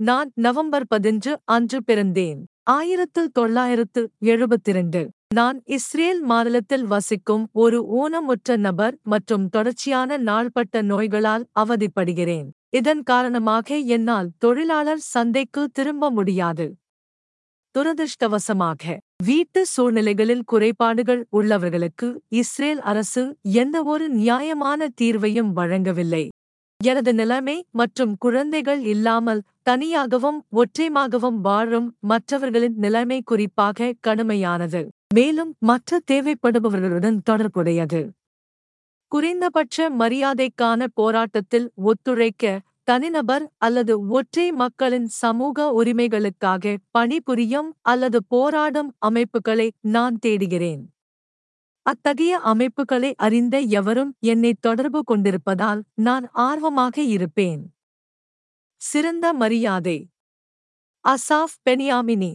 நான் நவம்பர் பதினஞ்சு அன்று பிறந்தேன். ஆயிரத்து தொள்ளாயிரத்து எழுபத்திரண்டு. நான் இஸ்ரேல் மாநிலத்தில் வசிக்கும் ஒரு ஊனமுற்ற நபர் மற்றும் தொடர்ச்சியான நாள்பட்ட நோய்களால் அவதிப்படுகிறேன். இதன் காரணமாக என்னால் தொழிலாளர் சந்தைக்கு திரும்ப முடியாது. துரதிருஷ்டவசமாக வீட்டு சூழ்நிலைகளில் குறைபாடுகள் உள்ளவர்களுக்கு இஸ்ரேல் அரசு எந்தவொரு நியாயமான தீர்வையும் வழங்கவில்லை. எனது நிலைமை மற்றும் குழந்தைகள் இல்லாமல் தனியாகவும் ஒற்றைமாகவும் வாழும் மற்றவர்களின் நிலைமை குறிப்பாக கடுமையானது. மேலும் மற்ற தேவைப்படுபவர்களுடன் தொடர்புடையது. குறைந்தபட்ச மரியாதைக்கான போராட்டத்தில் ஒத்துழைக்க தனிநபர் அல்லது ஒற்றை மக்களின் சமூக உரிமைகளுக்காக பணிபுரியும் அல்லது போராடும் அமைப்புகளை நான் தேடுகிறேன். அத்தகைய அமைப்புகளை அறிந்த எவரும் என்னை தொடர்பு கொண்டிருப்பதால் நான் ஆர்வமாக இருப்பேன். சிறந்த மரியாதை. Asaf Benyamini.